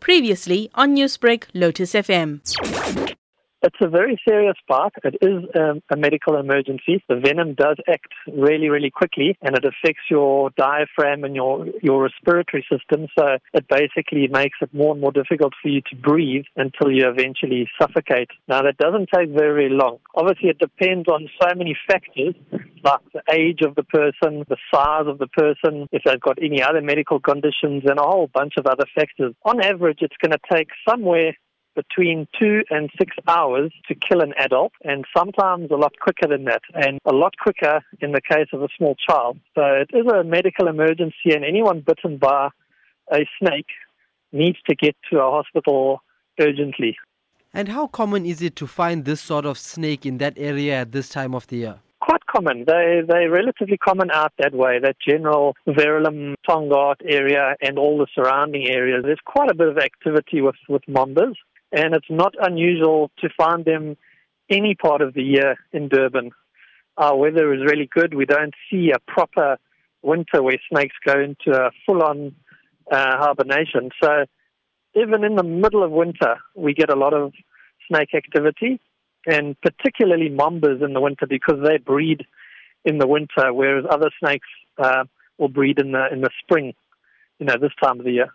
Previously on Newsbreak, Lotus FM. It's a very serious bite. It is um, a medical emergency. The venom does act really, really quickly and it affects your diaphragm and your, your respiratory system. So it basically makes it more and more difficult for you to breathe until you eventually suffocate. Now that doesn't take very long. Obviously it depends on so many factors like the age of the person, the size of the person, if they've got any other medical conditions and a whole bunch of other factors. On average it's going to take somewhere between two and six hours to kill an adult, and sometimes a lot quicker than that, and a lot quicker in the case of a small child. So it is a medical emergency, and anyone bitten by a snake needs to get to a hospital urgently. And how common is it to find this sort of snake in that area at this time of the year? Common. They they're relatively common out that way. That general Verulam, Tongaat area and all the surrounding areas. There's quite a bit of activity with with mambas and it's not unusual to find them any part of the year in Durban. Our weather is really good. We don't see a proper winter where snakes go into a full-on uh, hibernation. So even in the middle of winter, we get a lot of snake activity, and particularly mambas in the winter because they breed in the winter, whereas other snakes uh, will breed in the in the spring. You know, this time of the year.